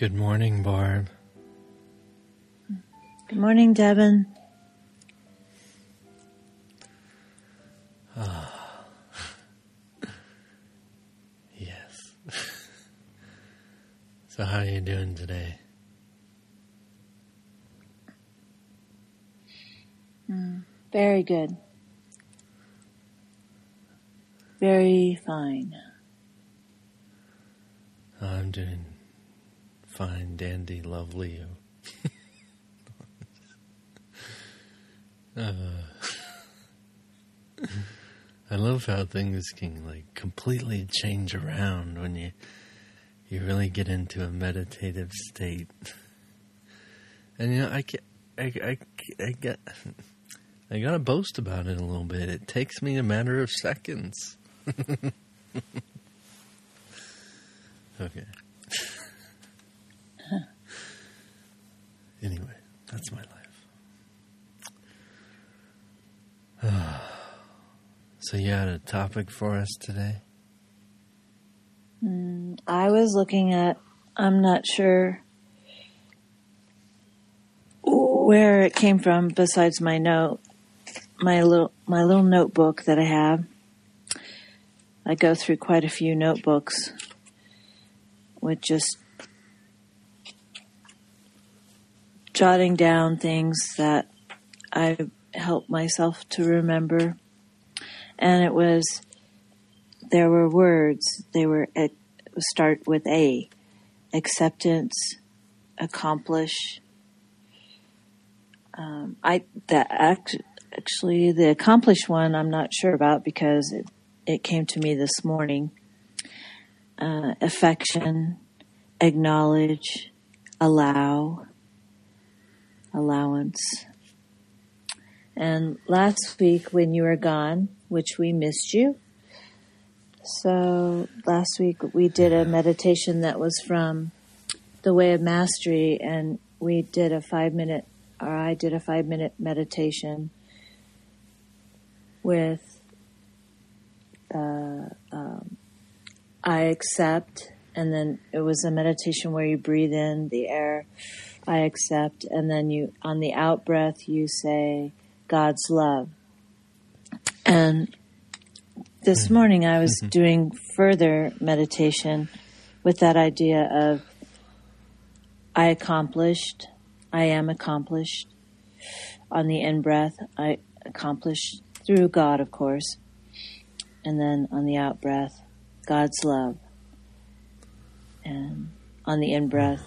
Good morning, Barb. Good morning, Devin. Ah. Yes. so how are you doing today? Very good. Very fine. I'm doing fine, dandy, lovely. uh, I love how things can like completely change around when you you really get into a meditative state. And you know, I get, I, I, I get, I gotta boast about it a little bit. It takes me a matter of seconds. okay. Anyway, that's my life. so you had a topic for us today? Mm, I was looking at, I'm not sure where it came from besides my note, my little, my little notebook that I have. I go through quite a few notebooks with just jotting down things that I help myself to remember. And it was, there were words, they were, it start with A, acceptance, accomplish. Um, I, that act, actually the accomplished one I'm not sure about because it, it came to me this morning. Uh, affection, acknowledge, allow, allowance. And last week when you were gone, which we missed you, so last week we did a meditation that was from the Way of Mastery, and we did a five minute, or I did a five minute meditation with uh, um, I accept, and then it was a meditation where you breathe in the air, I accept, and then you on the out breath you say God's love, and this mm-hmm. morning I was mm-hmm. doing further meditation with that idea of I accomplished, I am accomplished. On the in breath, I accomplished through God, of course. And then on the out breath, God's love. And on the in breath,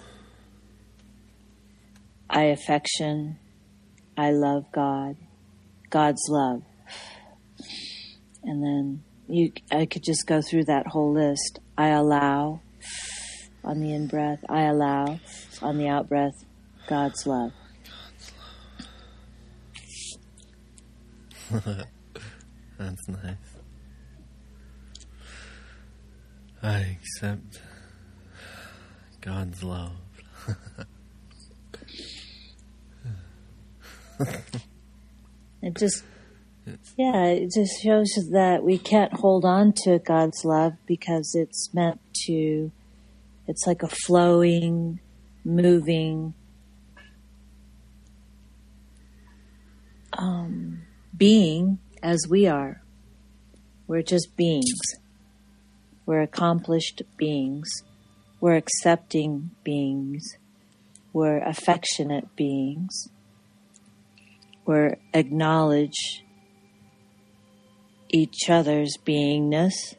I affection, I love God, God's love and then you I could just go through that whole list. I allow on the in breath, I allow on the out breath, God's love. That's nice. I accept God's love. It just yeah, it just shows that we can't hold on to God's love because it's meant to it's like a flowing, moving um, being as we are. We're just beings. We're accomplished beings. We're accepting beings. We're affectionate beings. We're acknowledge each other's beingness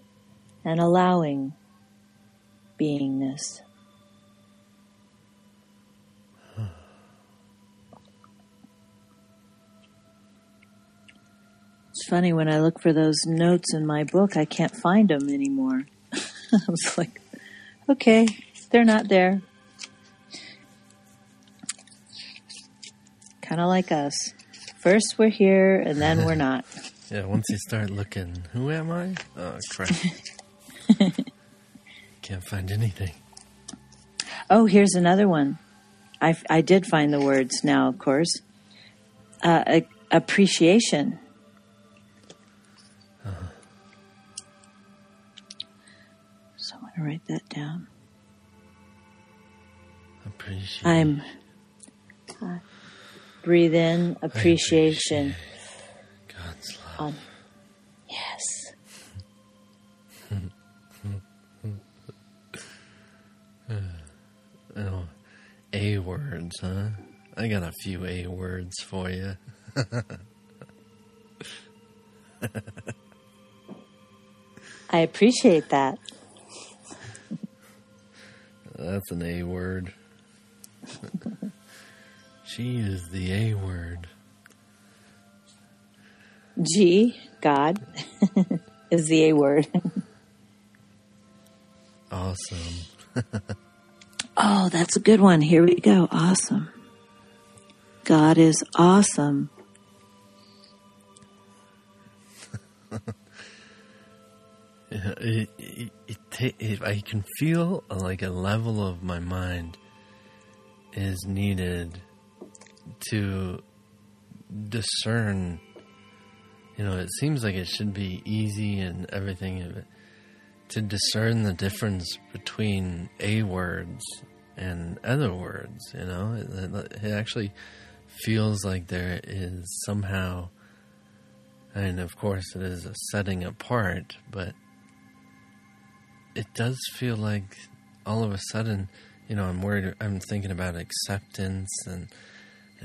and allowing beingness. It's funny when I look for those notes in my book, I can't find them anymore. I was like, okay, they're not there. Kind of like us. First we're here and then we're not. Yeah, once you start looking, who am I? Oh, crap. Can't find anything. Oh, here's another one. I, I did find the words now, of course. Uh, a- appreciation. So I'm going to write that down. Appreciate I'm. Breathe in appreciation. God's love. Um, yes. Oh, A words, huh? I got a few A words for you. I appreciate that. That's an A word. She is the A word. G, God, is the A word. Awesome. Oh, that's a good one. Here we go. Awesome. God is awesome. It, it, it, it, I can feel like a level of my mind is needed to discern. You know, it seems like it should be easy and everything, to discern the difference between A words and other words. You know, it, it actually feels like there is somehow, and of course, it is a setting apart, but it does feel like all of a sudden, you know, I'm worried. I'm thinking about acceptance and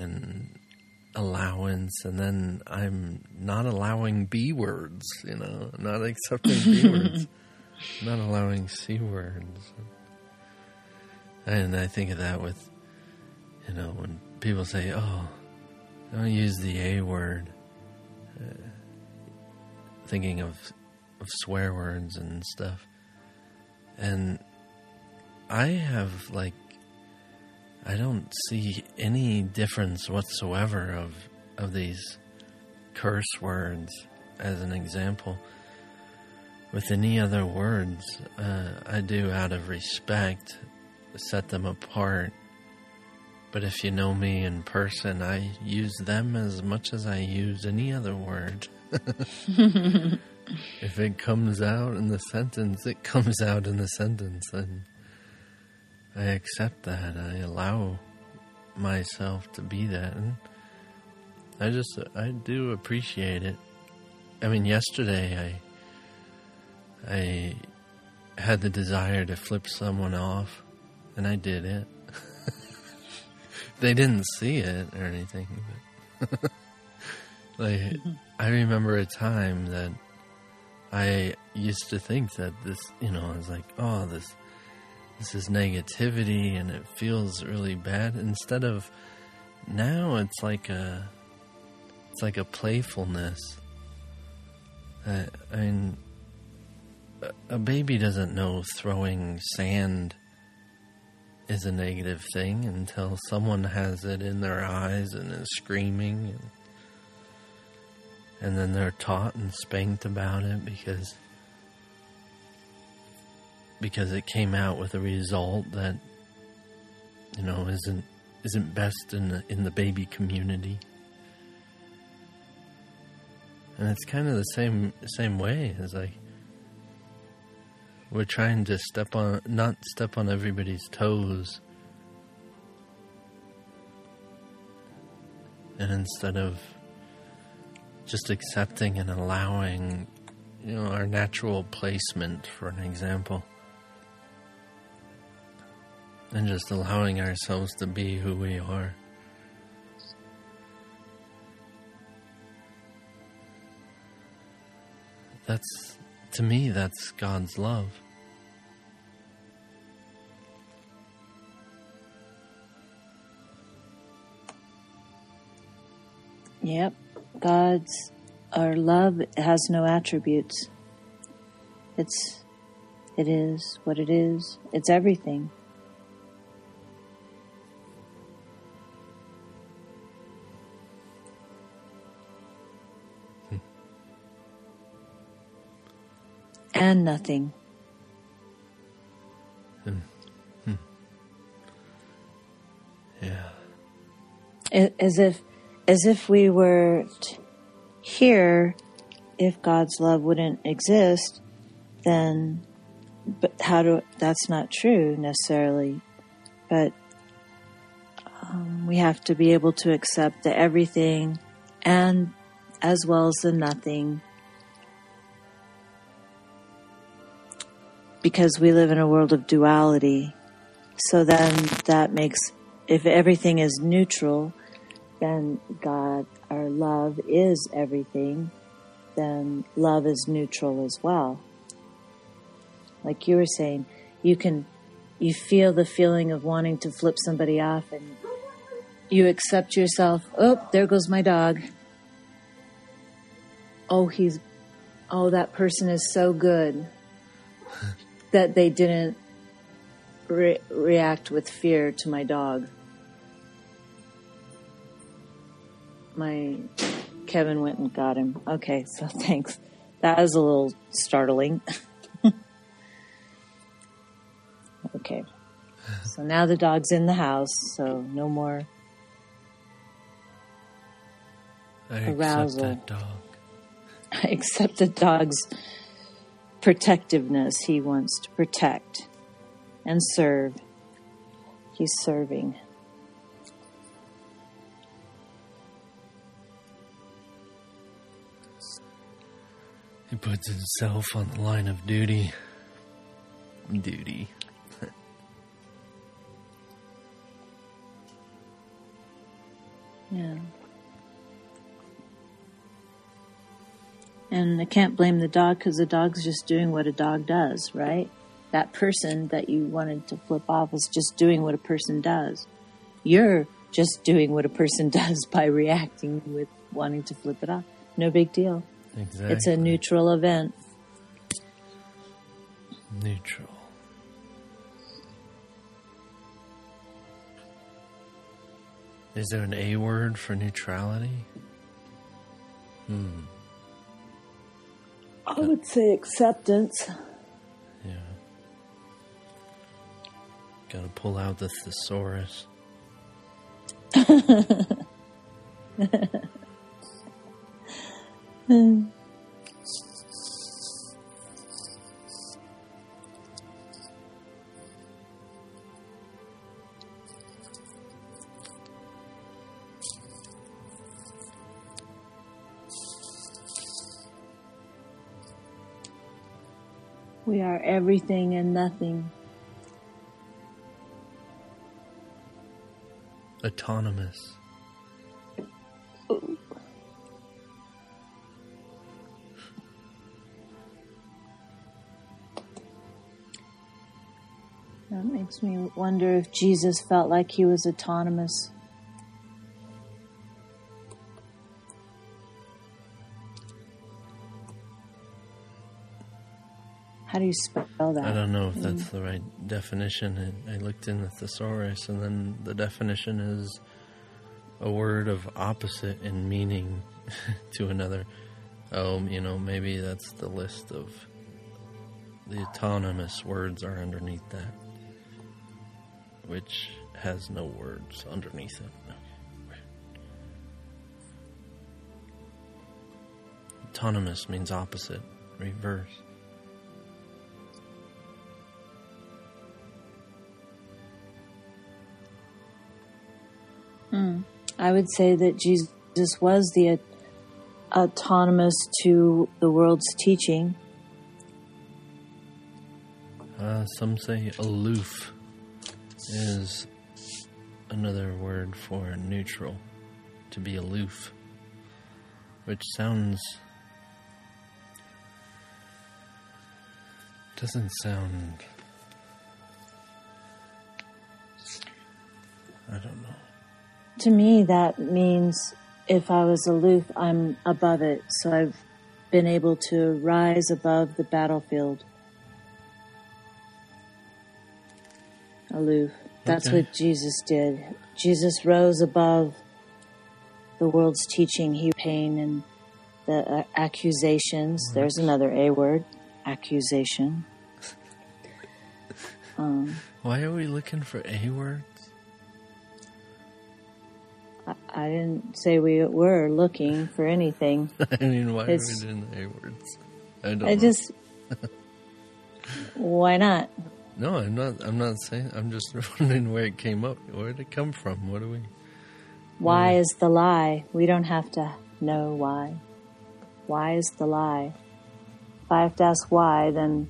and allowance, and then I'm not allowing B words. You know, not accepting B words, not allowing C words. And I think of that with, you know, when people say, "Oh, don't use the A word," uh, thinking of of swear words and stuff and I have like I don't see any difference whatsoever of of these curse words as an example. With any other words uh, I do out of respect set them apart. But if you know me in person I use them as much as I use any other word. If it comes out in the sentence, it comes out in the sentence, and I accept that. I allow myself to be that, and I just I do appreciate it. I mean, yesterday I I had the desire to flip someone off, and I did it. they didn't see it or anything. But like I remember a time that I used to think that this, you know, I was like, oh, this, this is negativity and it feels really bad. Instead of now, it's like a, it's like a playfulness. Uh, I mean, a- a baby doesn't know throwing sand is a negative thing until someone has it in their eyes and is screaming and and then they're taught and spanked about it because because it came out with a result that you know isn't isn't best in the in the baby community. And it's kind of the same same way as like we're trying to step on not step on everybody's toes. And instead of just accepting and allowing, you know, our natural placement, for an example, and just allowing ourselves to be who we are. That's, to me, that's God's love. Yep. God's our love has no attributes. It's it is what it is. It's everything. And nothing. Yeah. As if as if we were here if God's love wouldn't exist, then but how do that's not true necessarily but um, we have to be able to accept the everything and as well as the nothing because we live in a world of duality so then that makes if everything is neutral then god our love is everything then love is neutral as well like you were saying, you can, you feel the feeling of wanting to flip somebody off and you accept yourself. Oh, there goes my dog. Oh, he's, oh, that person is so good that they didn't re- react with fear to my dog. My Kevin went and got him. Okay, so thanks. That was a little startling. Okay. So now the dog's in the house, so no more. I Arousal. accept dog. Except the dog's protectiveness. He wants to protect and serve. He's serving. He puts himself on the line of duty. Duty. Yeah. And I can't blame the dog because the dog's just doing what a dog does, right? That person that you wanted to flip off is just doing what a person does. You're just doing what a person does by reacting with wanting to flip it off. No big deal. Exactly. It's a neutral event. neutral. Is there an A word for neutrality? Hmm. I would say acceptance. Yeah. Gotta pull out the thesaurus. We everything and nothing. Autonomous. That makes me wonder if Jesus felt like he was autonomous. How do you spell that? I don't know if mm. that's the right definition. I I looked in the thesaurus, and then the definition is a word of opposite in meaning to another. Oh, you know, maybe that's the list of the autonomous words are underneath that, which has no words underneath it. Autonomous means opposite, reverse. I would say that Jesus was the autonomous to the world's teaching. Uh, some say aloof is another word for neutral. To be aloof. Which sounds. Doesn't sound. I don't know. To me, that means if I was aloof, I'm above it. So I've been able to rise above the battlefield. Aloof. That's Okay. what Jesus did. Jesus rose above the world's teaching, he pain and the uh, accusations. There's another A word, accusation. Um, Why are we looking for A words? I, didn't say we were looking for anything. I mean, why It's- are we doing the A words? I don't I know. just. Why not? No, I'm not. I'm not saying. I'm just wondering where it came up. Where did it come from? What do we? Why is the lie? We don't have to know why. Why is the lie? If I have to ask why, then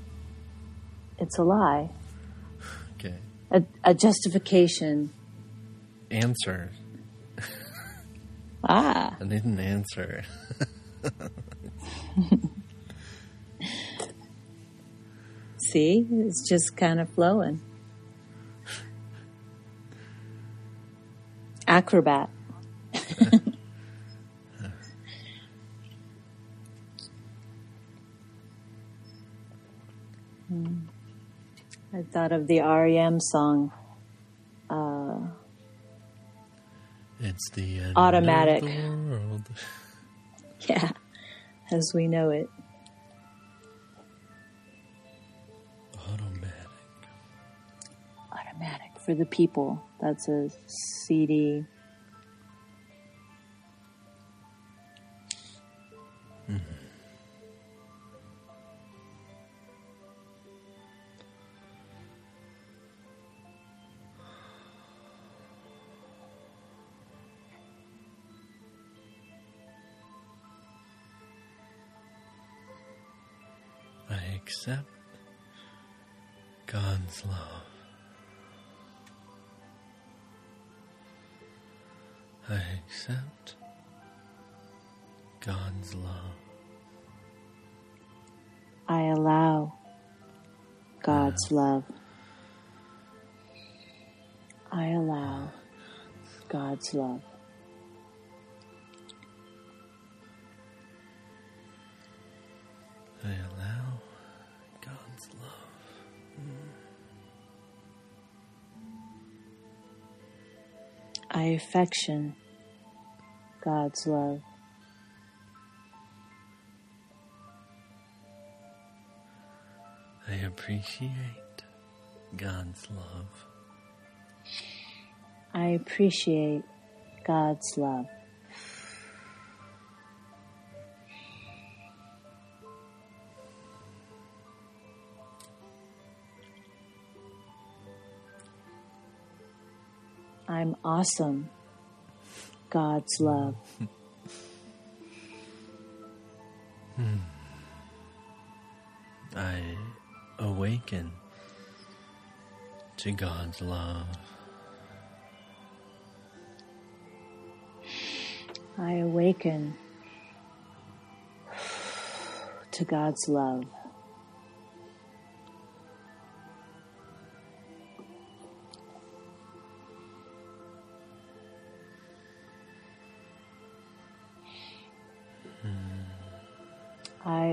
it's a lie. Okay. A, a justification. Answer. Ah, I need an answer. see? It's just kind of flowing. Acrobat. Hmm. I thought of the REM song. Uh, It's the Automatic. The world. yeah, as we know it. Automatic. Automatic for the people. That's a CD. God's love. I accept God's love. I allow God's love. I allow God's love. I affection God's love. I appreciate God's love. I appreciate God's love. I'm awesome. God's love. Hmm. I awaken to God's love. I awaken to God's love.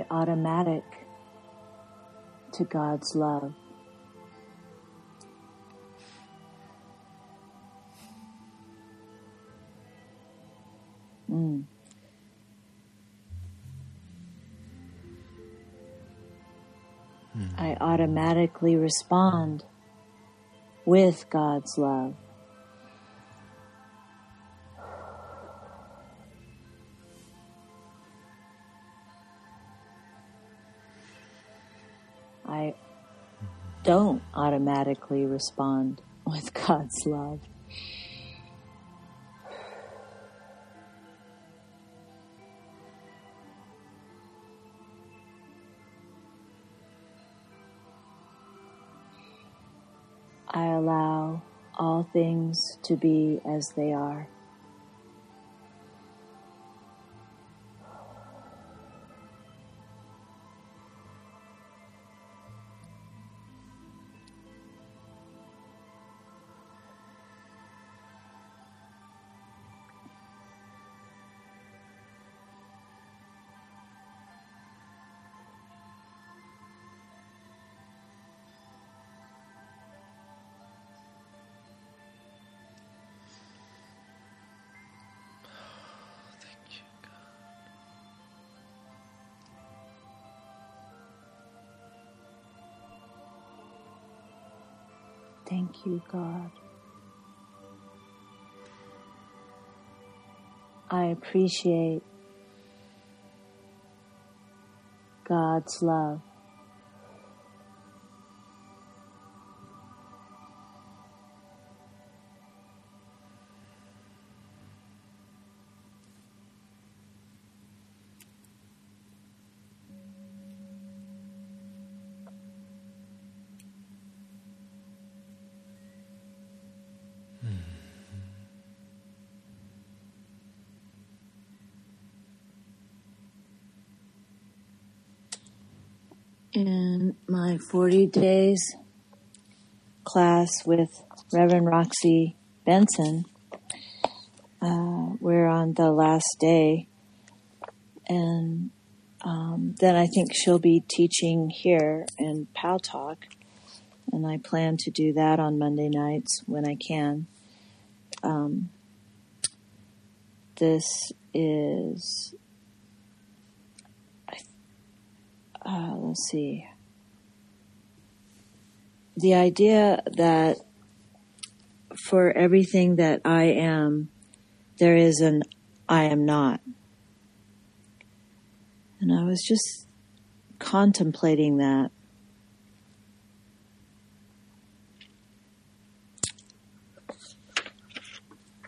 Automatic to God's love. Mm. I automatically respond with God's love. Automatically respond with God's love. I allow all things to be as they are. Thank you, God. I appreciate God's love. My 40 days class with Reverend Roxy Benson. Uh, we're on the last day, and um, then I think she'll be teaching here in Paltalk, and I plan to do that on Monday nights when I can. Um, this is uh, let's see. The idea that for everything that I am, there is an I am not. And I was just contemplating that.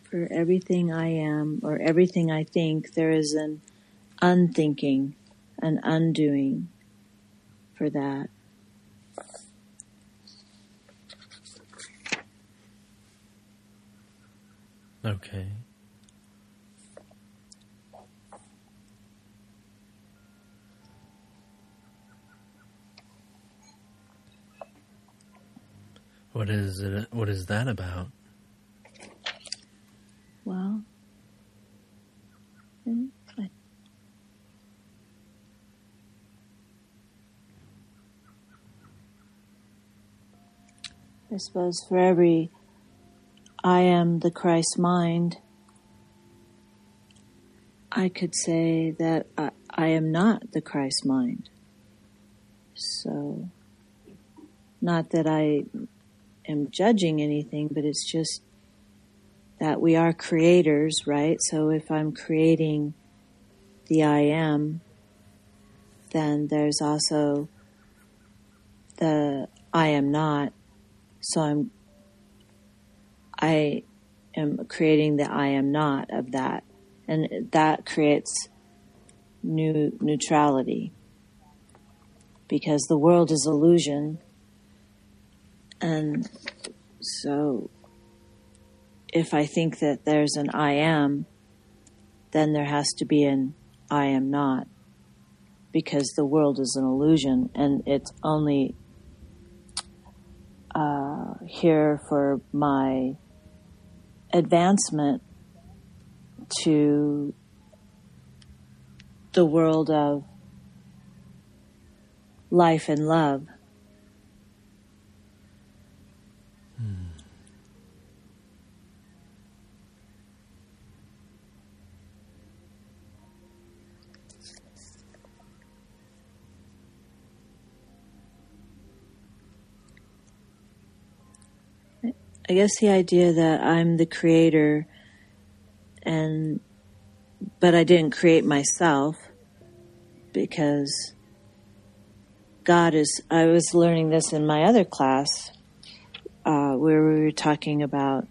For everything I am or everything I think, there is an unthinking, an undoing for that. Okay. What is it? What is that about? Well, I I suppose for every I am the Christ mind, I could say that I, I am not the Christ mind. So, not that I am judging anything, but it's just that we are creators, right? So if I'm creating the I am, then there's also the I am not. So I'm, I am creating the I am not of that. And that creates new neutrality because the world is illusion. And so if I think that there's an I am, then there has to be an I am not because the world is an illusion and it's only uh, here for my advancement to the world of life and love. I guess the idea that I'm the creator and but I didn't create myself because God is I was learning this in my other class uh, where we were talking about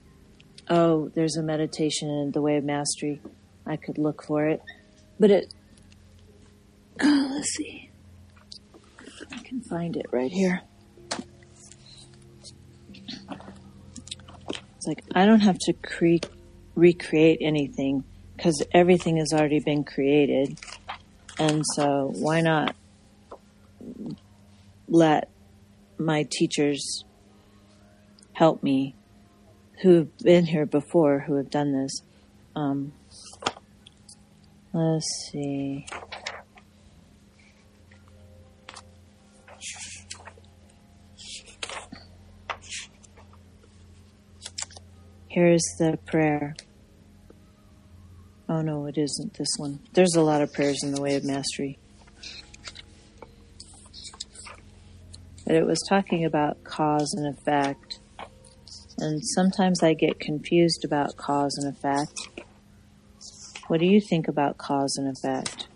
oh there's a meditation in the way of mastery. I could look for it. But it oh, let's see. I can find it right here like I don't have to cre- recreate anything because everything has already been created, and so why not let my teachers help me, who have been here before, who have done this. Um, let's see. Here's the prayer. Oh no, it isn't this one. There's a lot of prayers in the way of mastery. But it was talking about cause and effect. And sometimes I get confused about cause and effect. What do you think about cause and effect?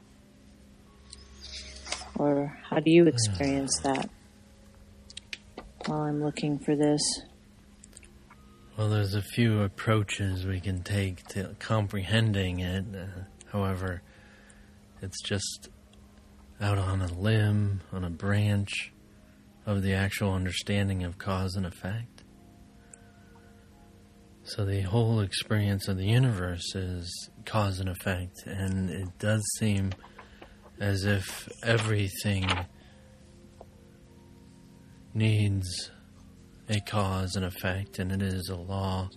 Or how do you experience that while I'm looking for this? Well, there's a few approaches we can take to comprehending it. Uh, however, it's just out on a limb, on a branch of the actual understanding of cause and effect. So the whole experience of the universe is cause and effect, and it does seem as if everything needs a cause and effect, and it is a law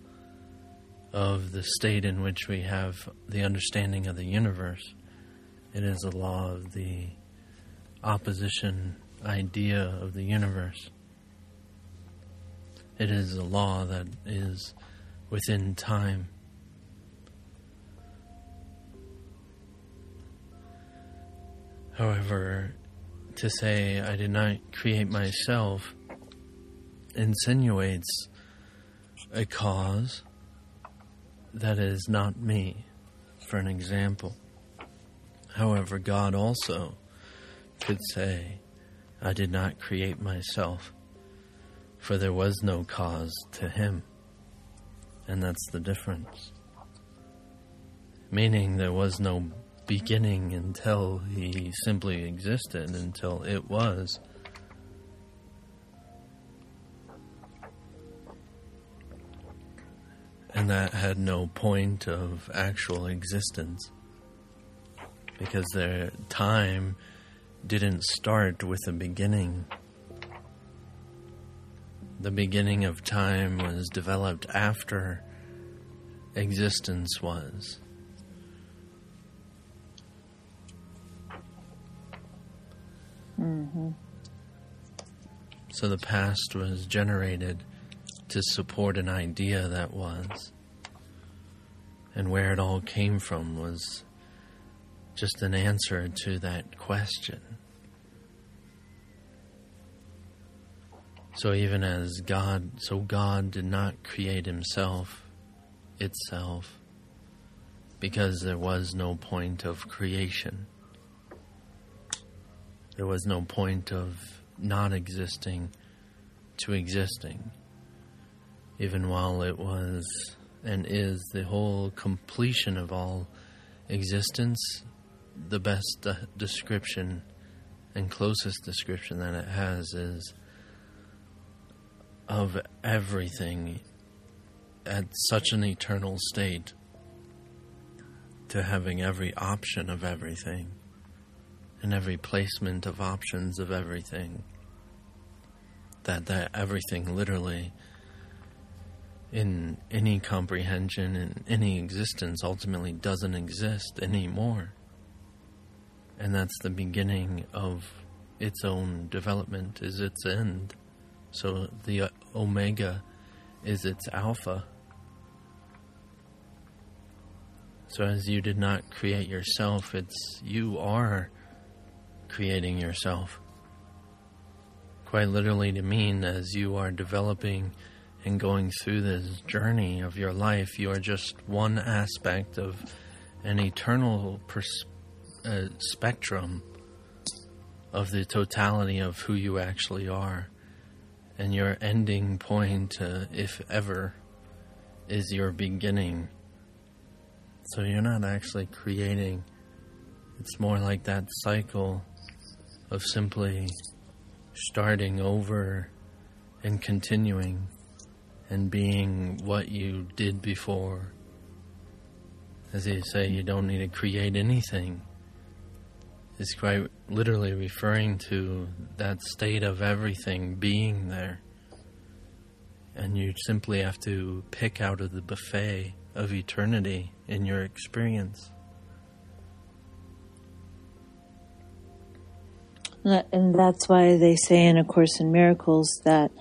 of the state in which we have the understanding of the universe. It is a law of the opposition idea of the universe. It is a law that is within time. However, to say I did not create myself insinuates a cause that is not me, for an example. However, God also could say, I did not create myself, for there was no cause to him. And that's the difference. Meaning there was no beginning until he simply existed, until it was. And that had no point of actual existence because their time didn't start with a beginning. The beginning of time was developed after existence was. Mm-hmm. So the past was generated to support an idea that was. And where it all came from was just an answer to that question. So even as God, so God did not create himself itself because there was no point of creation. There was no point of not existing to existing, even while it was and is the whole completion of all existence, the best uh, description and closest description that it has is of everything at such an eternal state to having every option of everything and every placement of options of everything that that everything literally in any comprehension in any existence ultimately doesn't exist anymore and that's the beginning of its own development is its end so the omega is its alpha. So as you did not create yourself, it's you are creating yourself. Quite literally to mean as you are developing and going through this journey of your life, you are just one aspect of an eternal pers- uh, spectrum of the totality of who you actually are. And your ending point, uh, if ever, is your beginning. So you're not actually creating, it's more like that cycle of simply starting over and continuing and being what you did before. As you say, you don't need to create anything It's quite literally referring to that state of everything being there. And you simply have to pick out of the buffet of eternity in your experience. And that's why they say in A Course in Miracles that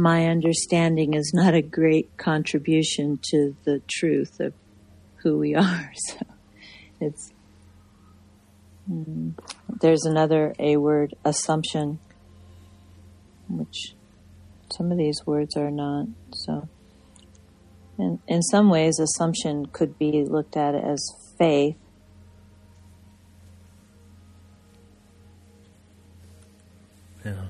my understanding is not a great contribution to the truth of who we are. So it's Mm. There's another A word, assumption, which some of these words are not. So In, in some ways, assumption could be looked at as faith. Yeah.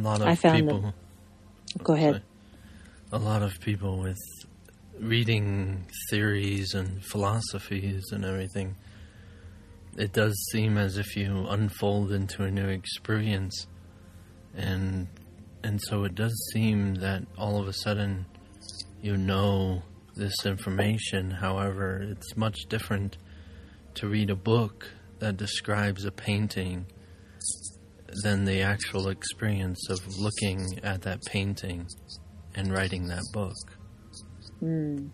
A lot of I found that- people. Go ahead. A lot of people with reading theories and philosophies and everything, it does seem as if you unfold into a new experience, and and so it does seem that all of a sudden you know this information. However, it's much different to read a book that describes a painting than the actual experience of looking at that painting and writing that book. Hmm.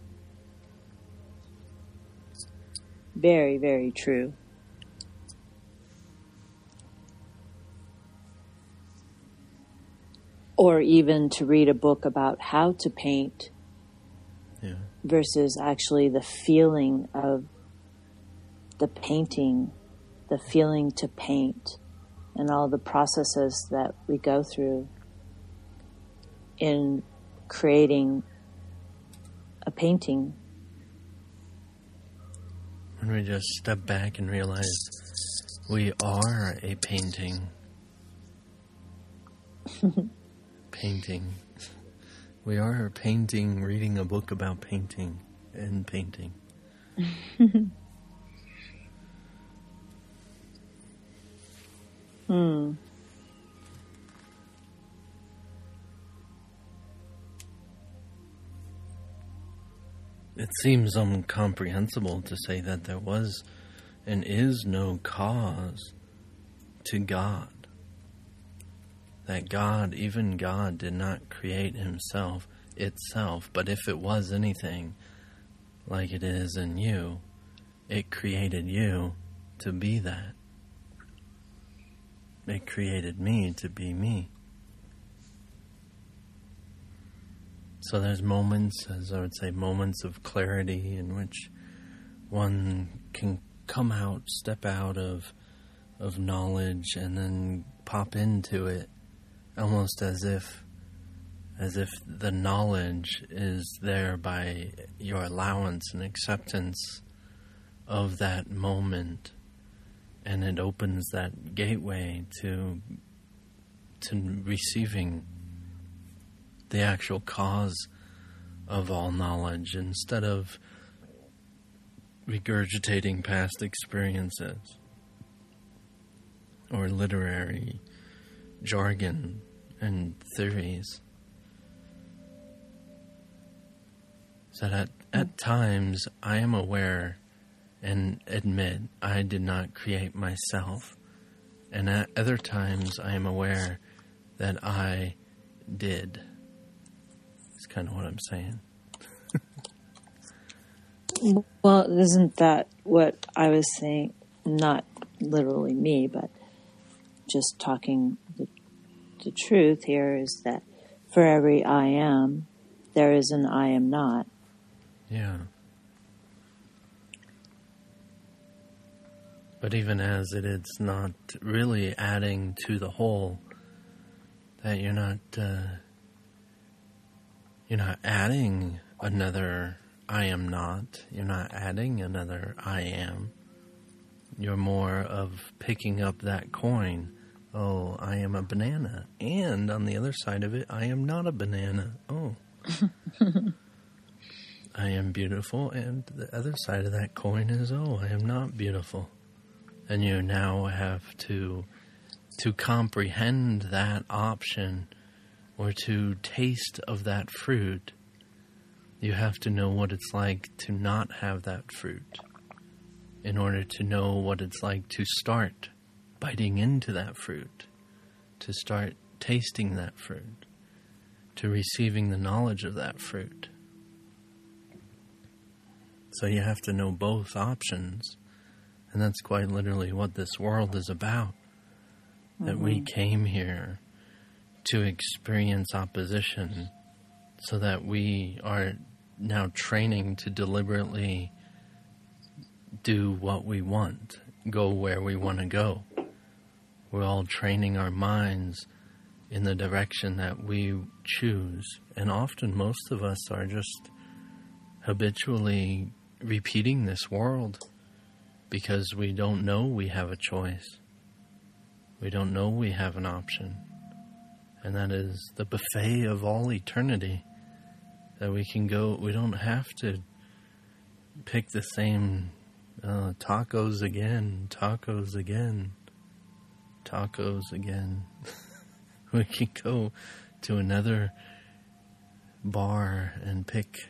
Very, very true. Or even to read a book about how to paint Yeah. versus actually the feeling of the painting, the feeling to paint, and all the processes that we go through in creating a painting. When we just step back and realize we are a painting. painting. We are a painting, reading a book about painting and painting. Hmm. It seems incomprehensible to say that there was and is no cause to God. That God, even God, did not create himself itself, but if it was anything like it is in you, it created you to be that. It created me to be me. So there's moments, as I would say, moments of clarity in which one can come out, step out of of knowledge, and then pop into it, almost as if as if the knowledge is there by your allowance and acceptance of that moment, and it opens that gateway to to receiving the actual cause of all knowledge instead of regurgitating past experiences or literary jargon and theories. So that at times I am aware and admit I did not create myself, and at other times I am aware that I did. It's kind of what I'm saying. Well, isn't that what I was saying? Not literally me, but just talking the, the truth here is that for every I am, there is an I am not. Yeah. But even as it, it's not really adding to the whole, that you're not, uh, you're not adding another I am not. You're not adding another I am. You're more of picking up that coin. Oh, I am a banana. And on the other side of it, I am not a banana. Oh. I am beautiful, and the other side of that coin is, oh, I am not beautiful. And you now have to to comprehend that option or to taste of that fruit. You have to know what it's like to not have that fruit in order to know what it's like to start biting into that fruit, to start tasting that fruit, to receiving the knowledge of that fruit. So you have to know both options. And that's quite literally what this world is about. That we mm-hmm. came here to experience opposition so that we are now training to deliberately do what we want, go where we want to go. We're all training our minds in the direction that we choose. And often, most of us are just habitually repeating this world because we don't know we have a choice. We don't know we have an option. And that is the buffet of all eternity that we can go. We don't have to pick the same uh, tacos again, tacos again, tacos again. we can go to another bar and pick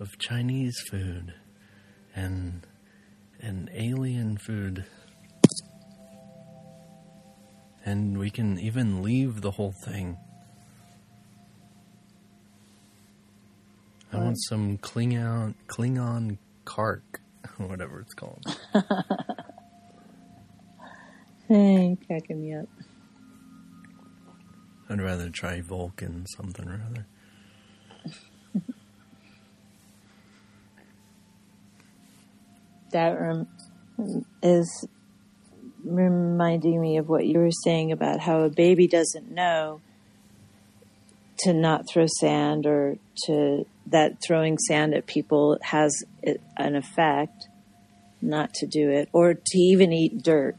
of Chinese food and and alien food. And we can even leave the whole thing. I want some Klingon Klingon Kark, whatever it's called. Hey, cracking me up. I'd rather try Vulcan something or other. That rem- is reminding me of what you were saying about how a baby doesn't know to not throw sand or to that throwing sand at people has it- an effect not to do it or to even eat dirt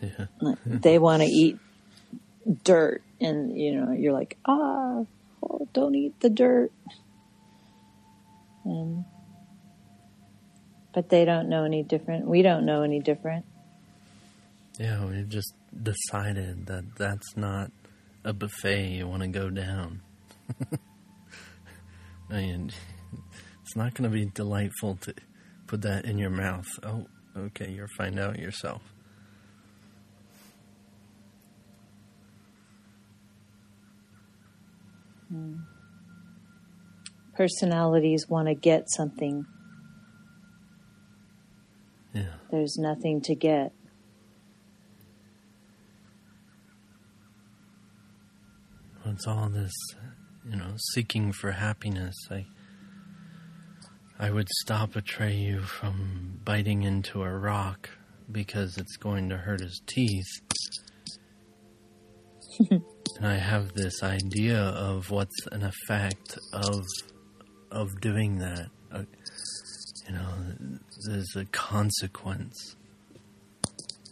Yeah. they want to eat dirt and you know you're like ah oh, don't eat the dirt and but they don't know any different we don't know any different Yeah, we just decided that that's not a buffet you want to go down. I mean, it's not going to be delightful to put that in your mouth. Oh, okay, you'll find out yourself. Hmm. personalities want to get something Yeah. there's nothing to get It's all this, you know, seeking for happiness. I, I would stop Atreyu from biting into a rock because it's going to hurt his teeth. and I have this idea of what's an effect of of doing that. You know, there's a consequence.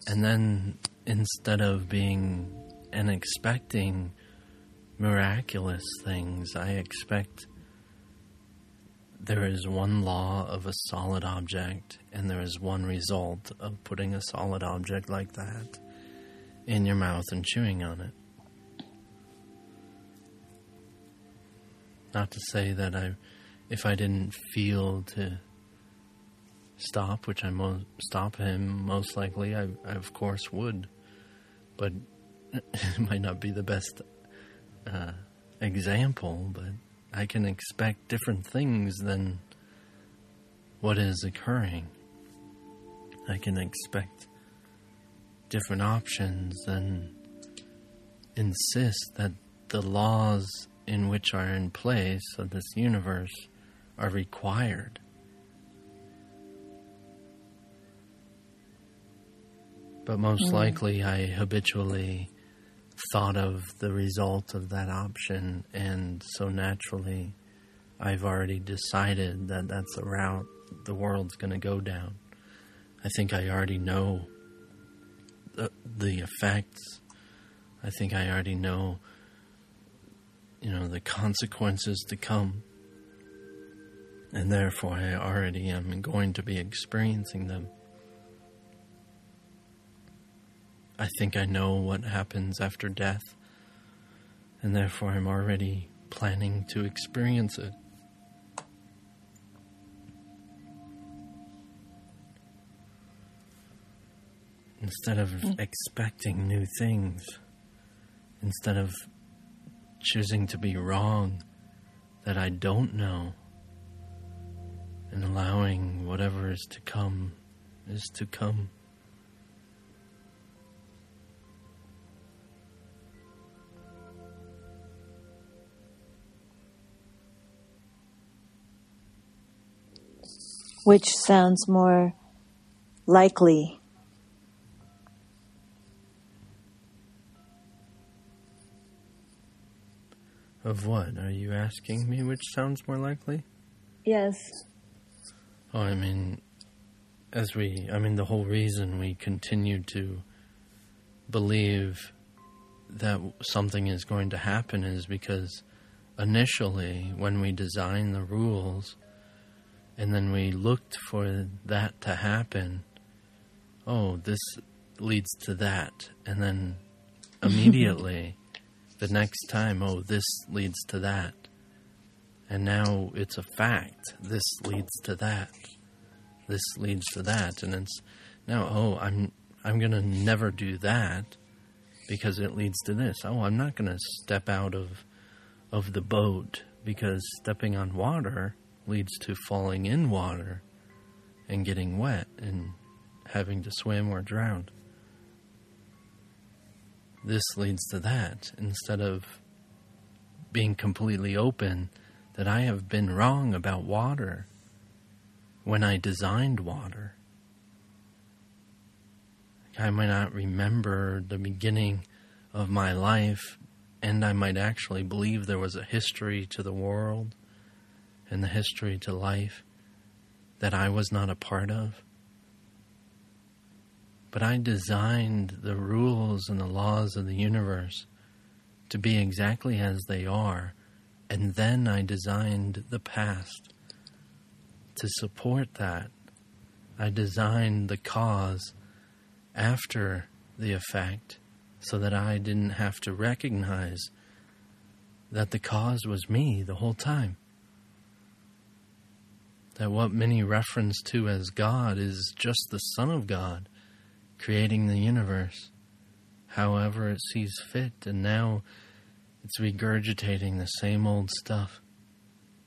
And then instead of being and expecting miraculous things. I expect there is one law of a solid object, and there is one result of putting a solid object like that in your mouth and chewing on it. Not to say that I, if I didn't feel to stop, which I mo- stop him most likely, I, I of course would, but it might not be the best uh, example, but I can expect different things than what is occurring. I can expect different options and insist that the laws in which are in place of this universe are required. But most mm. likely, I habitually thought of the result of that option, and so naturally, I've already decided that that's the route the world's going to go down. I think I already know the, the effects. I think I already know, you know, the consequences to come. And therefore, I already am going to be experiencing them. I think I know what happens after death, and therefore I'm already planning to experience it. Instead of mm. expecting new things, instead of choosing to be wrong that I don't know, and allowing whatever is to come is to come. Which sounds more likely Of what? Are you asking me which sounds more likely? Yes. Oh, I mean, as we, I mean, the whole reason we continue to believe that something is going to happen is because initially, when we designed the rules and then we looked for that to happen, oh, this leads to that. And then immediately, the next time, oh, this leads to that. And now it's a fact. This leads to that. This leads to that. And it's now, oh, I'm I'm gonna never do that because it leads to this. Oh, I'm not gonna step out of of the boat because stepping on water leads to falling in water and getting wet and having to swim or drown. This leads to that instead of being completely open that I have been wrong about water when I designed water. I might not remember the beginning of my life, and I might actually believe there was a history to the world and the history to life that I was not a part of. But I designed the rules and the laws of the universe to be exactly as they are and then I designed the past to support that. I designed the cause after the effect so that I didn't have to recognize that the cause was me the whole time. That what many reference to as God is just the Son of God creating the universe however it sees fit. And now it's regurgitating the same old stuff,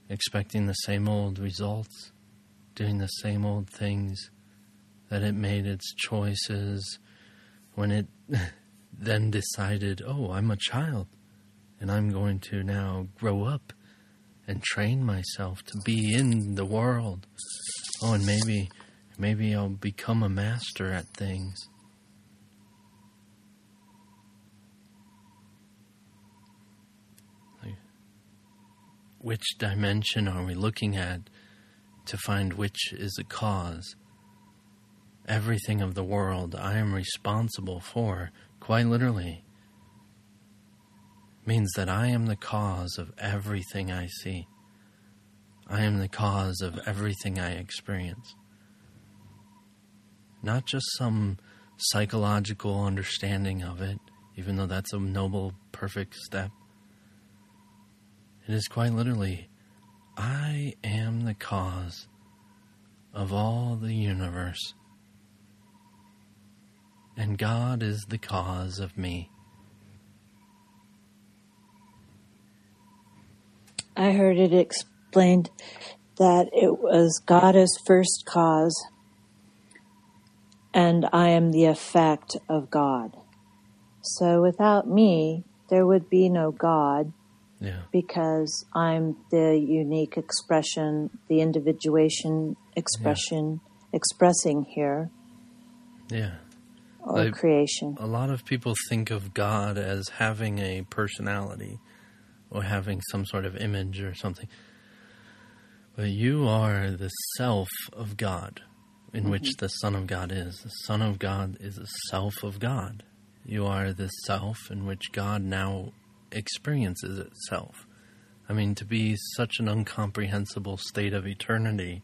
expecting the same old results, doing the same old things that it made its choices when it then decided, oh, I'm a child and I'm going to now grow up and train myself to be in the world. Oh, and maybe, maybe I'll become a master at things. which dimension are we looking at to find which is the cause? Everything of the world I am responsible for, quite literally, means that I am the cause of everything I see. I am the cause of everything I experience. Not just some psychological understanding of it, even though that's a noble, perfect step. It is quite literally, I am the cause of all the universe, and God is the cause of me. I heard it explained that it was God as first cause, and I am the effect of God. So without me, there would be no God, yeah. because I'm the unique expression, the individuation expression yeah. expressing here. Yeah. Or like, creation. A lot of people think of God as having a personality or having some sort of image or something. But you are the self of God, in mm-hmm. which the Son of God is. The Son of God is the self of God. You are the self in which God now experiences itself. I mean, to be such an incomprehensible state of eternity,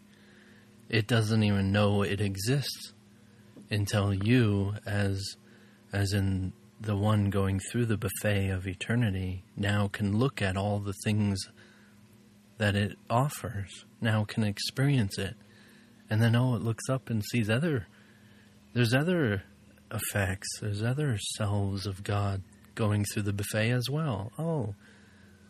it doesn't even know it exists until you, as as in the one going through the buffet of eternity, now can look at all the things that it offers, now can experience it. And then oh it looks up and sees other there's other effects, there's other selves of God going through the buffet as well. Oh,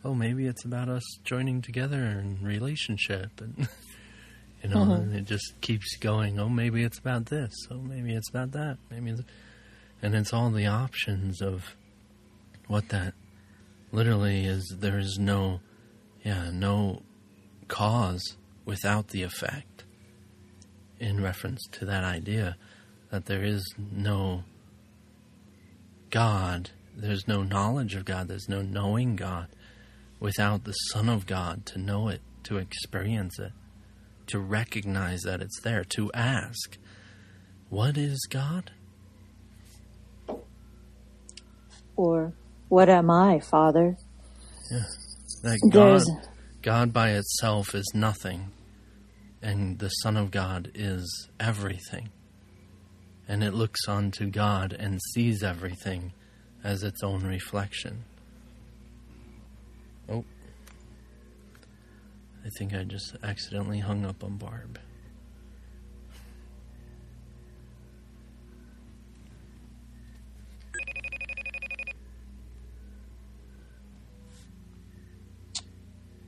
oh, maybe it's about us joining together in relationship, and you know, uh-huh. and it just keeps going. Oh, maybe it's about this. Oh, maybe it's about that. Maybe, it's, and it's all the options of what that literally is. There is no, yeah, no cause without the effect. In reference to that idea that there is no God there's no knowledge of God, there's no knowing God without the Son of God to know it, to experience it, to recognize that it's there, to ask, What is God? Or, what am I, Father? That God, There's- God by itself is nothing, and the Son of God is everything. And it looks onto God and sees everything as its own reflection. Oh. I think I just accidentally hung up on Barb.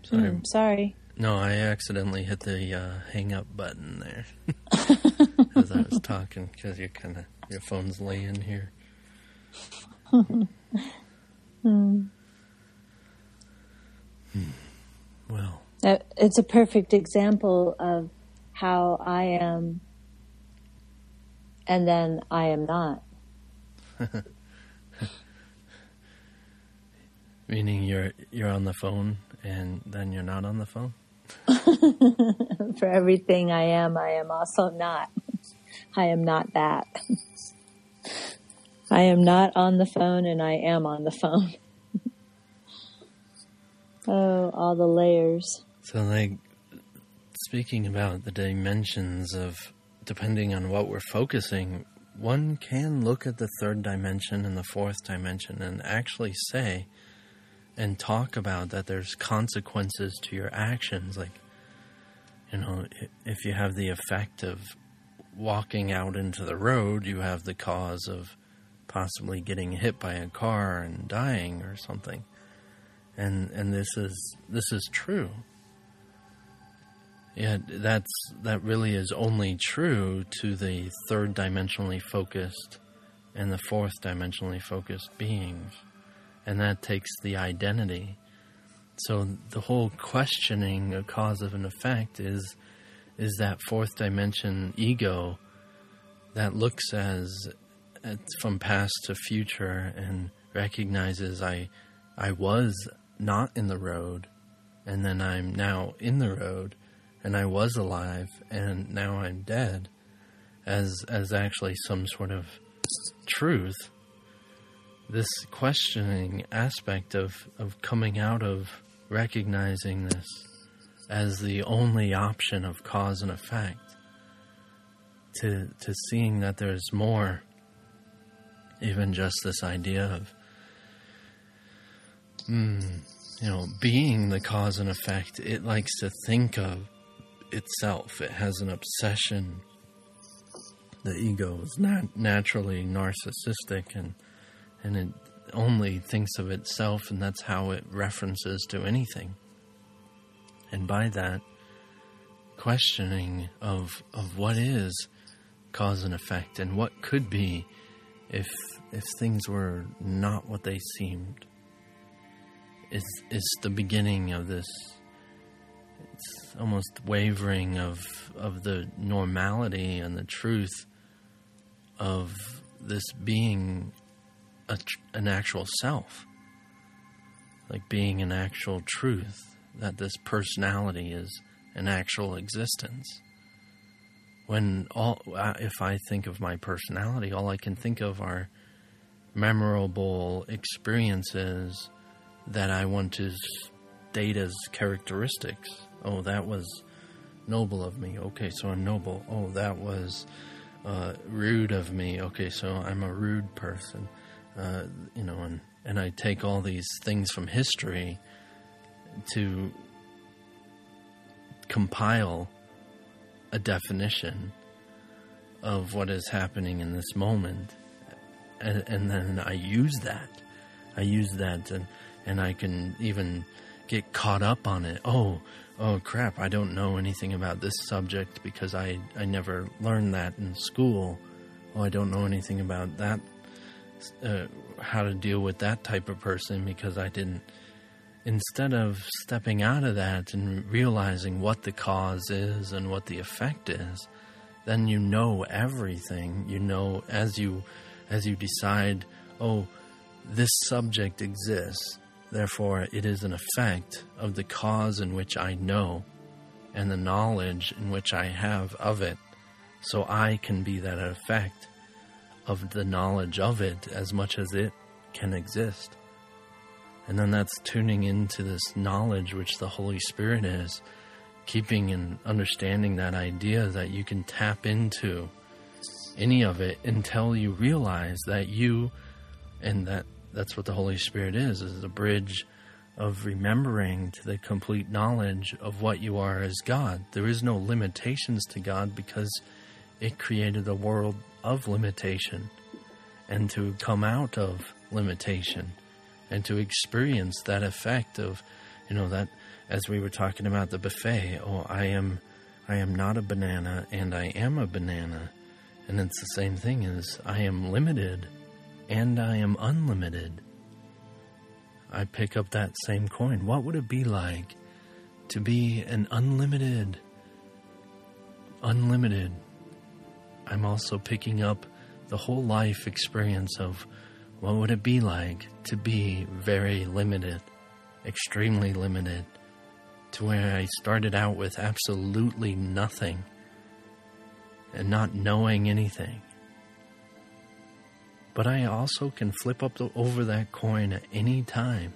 Sorry. Hmm, sorry. No, I accidentally hit the uh, hang up button there as I was talking because you're kind of your phone's laying here. Hmm. Well, Uh, It's a perfect example of how I am and then I am not. meaning you're you're on the phone and then you're not on the phone. For everything I am, I am also not. I am not that. I am not on the phone and I am on the phone. oh, all the layers. So, like, speaking about the dimensions of depending on what we're focusing, one can look at the third dimension and the fourth dimension and actually say and talk about that there's consequences to your actions. Like, you know, if you have the effect of walking out into the road, you have the cause of possibly getting hit by a car and dying or something. And and this is this is true. Yeah, that's that really is only true to the third dimensionally focused and the fourth dimensionally focused beings. And that takes the identity. So the whole questioning of cause of an effect is is that fourth dimension ego that looks as at, from past to future and recognizes I I was not in the road and then I'm now in the road and I was alive and now I'm dead as as actually some sort of truth this questioning aspect of of coming out of recognizing this as the only option of cause and effect to to seeing that there's more even just this idea of mm, you know being the cause and effect it likes to think of itself. It has an obsession. The ego is not naturally narcissistic and and it only thinks of itself and that's how it references to anything. And by that questioning of of what is cause and effect and what could be if if things were not what they seemed is is the beginning of this. It's almost wavering of of the normality and the truth of this being a, an actual self. Like being an actual truth that this personality is an actual existence. When all if i think of my personality all i can think of are memorable experiences that i want to state as characteristics. Oh that was noble of me. Okay so i'm noble. Oh that was uh, rude of me. Okay so i'm a rude person uh, you know and and i take all these things from history to compile a definition of what is happening in this moment. And, and then I use that. I use that and, and I can even get caught up on it. Oh oh crap I don't know anything about this subject because I, I never learned that in school. Oh I don't know anything about that uh, how to deal with that type of person because I didn't instead of stepping out of that and realizing what the cause is and what the effect is, then you know everything. You know as you as you decide, oh, this subject exists. Therefore, it is an effect of the cause in which I know and the knowledge in which I have of it, so I can be that effect of the knowledge of it as much as it can exist. And then that's tuning into this knowledge which the Holy Spirit is, keeping and understanding that idea that you can tap into any of it until you realize that you and that that's what the Holy Spirit is is a bridge of remembering to the complete knowledge of what you are as God. There is no limitations to God because it created a world of limitation and to come out of limitation and to experience that effect of you know that as we were talking about the buffet oh i am i am not a banana and i am a banana. And it's the same thing as i am limited and i am unlimited. I pick up that same coin. What would it be like to be an unlimited unlimited i'm also picking up the whole life experience of what would it be like to be very limited, extremely limited, to where I started out with absolutely nothing and not knowing anything? But I also can flip up the, over that coin at any time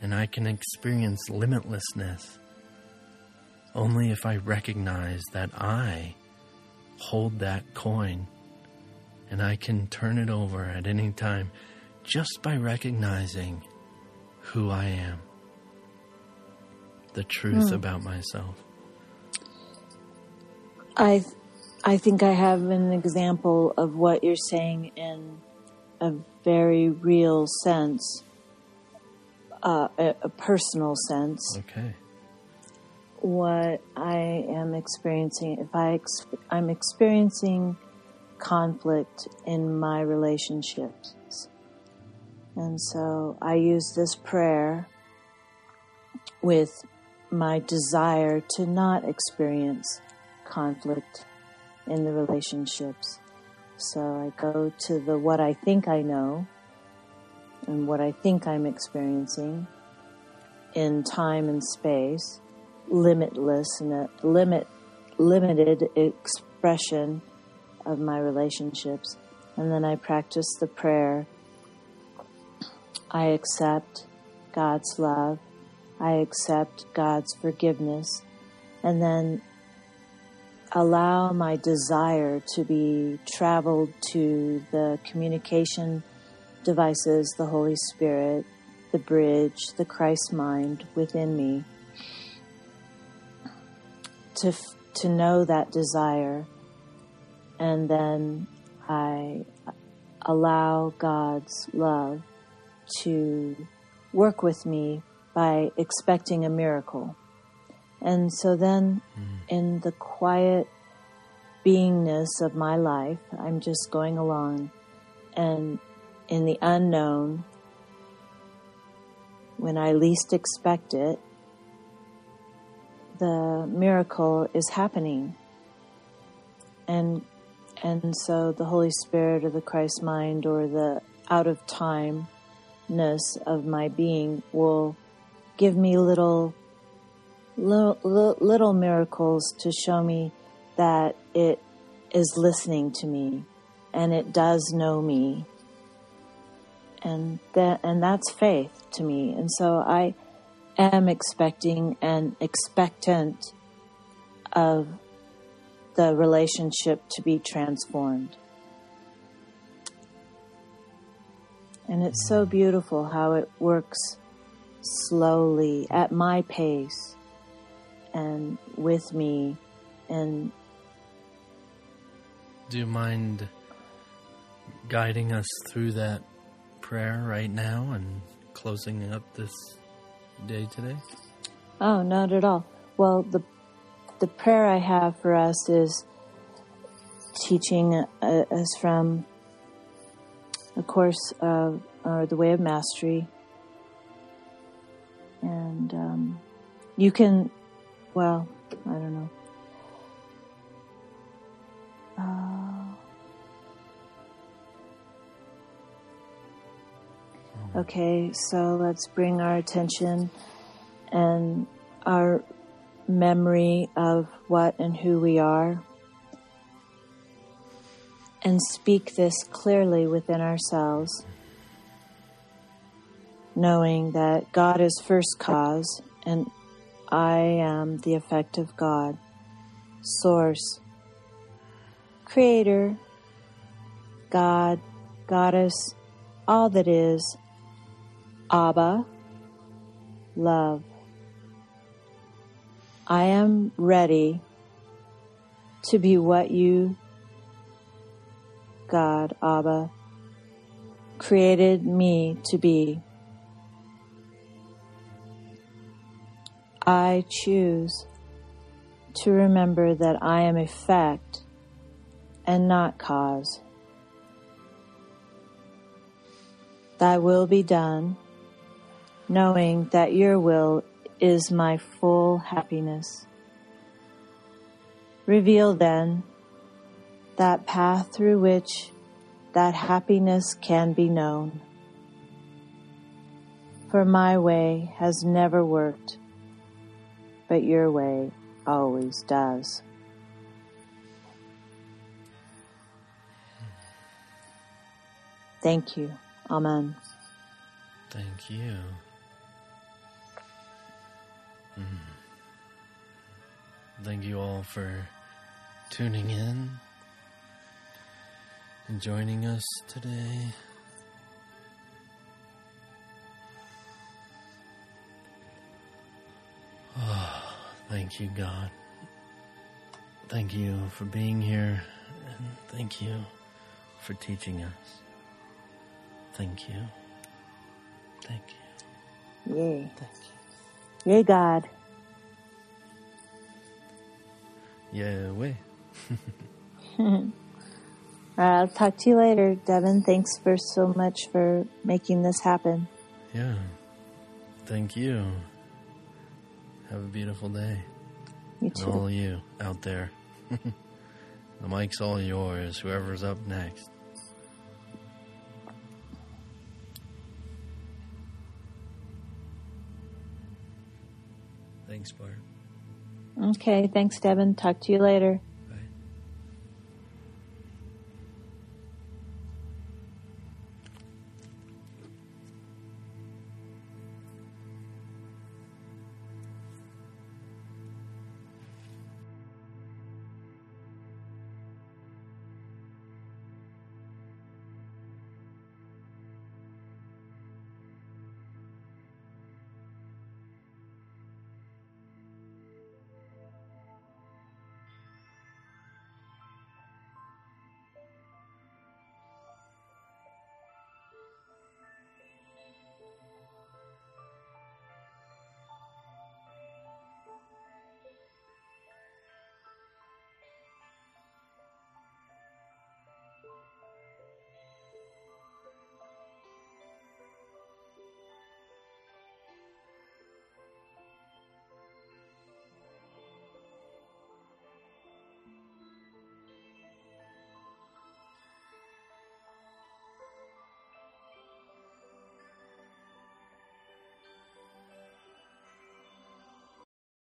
and I can experience limitlessness only if I recognize that I hold that coin and I can turn it over at any time just by recognizing who I am, the truth Hmm. about myself. I, I think I have an example of what you're saying in a very real sense, uh, a, a personal sense. Okay. What I am experiencing, if I ex- I'm experiencing conflict in my relationships, and so I use this prayer with my desire to not experience conflict in the relationships. So I go to the what I think I know and what I think I'm experiencing in time and space, limitless limit limited expression of my relationships. And then I practice the prayer. I accept God's love. I accept God's forgiveness. And then allow my desire to be traveled to the communication devices, the Holy Spirit, the bridge, the Christ mind within me. To, f- to know that desire, and then I allow God's love to work with me by expecting a miracle. And so then, hmm. in the quiet beingness of my life, I'm just going along, and in the unknown, when I least expect it, the miracle is happening. And and so the Holy Spirit or the Christ mind or the out of timeness of my being will give me little little, little miracles to show me that it is listening to me and it does know me and that and that's faith to me and so i am expecting and expectant of the relationship to be transformed. And it's so beautiful how it works slowly at my pace and with me and Do you mind guiding us through that prayer right now and closing up this day today? oh not at all. Well the the prayer i have for us is teaching uh, us from a course of or the way of mastery. And um, you can well i don't know. Uh, Okay, so let's bring our attention and our memory of what and who we are and speak this clearly within ourselves, knowing that God is first cause and I am the effect of God, source, creator, God, goddess, all that is, Abba, love. I am ready to be what you, God, Abba, created me to be. I choose to remember that I am effect and not cause. Thy will be done, knowing that your will is my full happiness. Reveal then that path through which that happiness can be known. For my way has never worked, but your way always does. Thank you. Amen. Thank you. Mm. Thank you all for tuning in and joining us today. Oh, thank you, God. Thank you for being here, and thank you for teaching us. Thank you. Thank you. Yay. Thank you. Yay, God. All right, I'll talk to you later, Devin. Thanks for so much for making this happen. Yeah. Thank you. Have a beautiful day. You And all you out there. the mic's all yours, whoever's up next. Thanks, Bart. Okay, thanks, Devin. Talk to you later.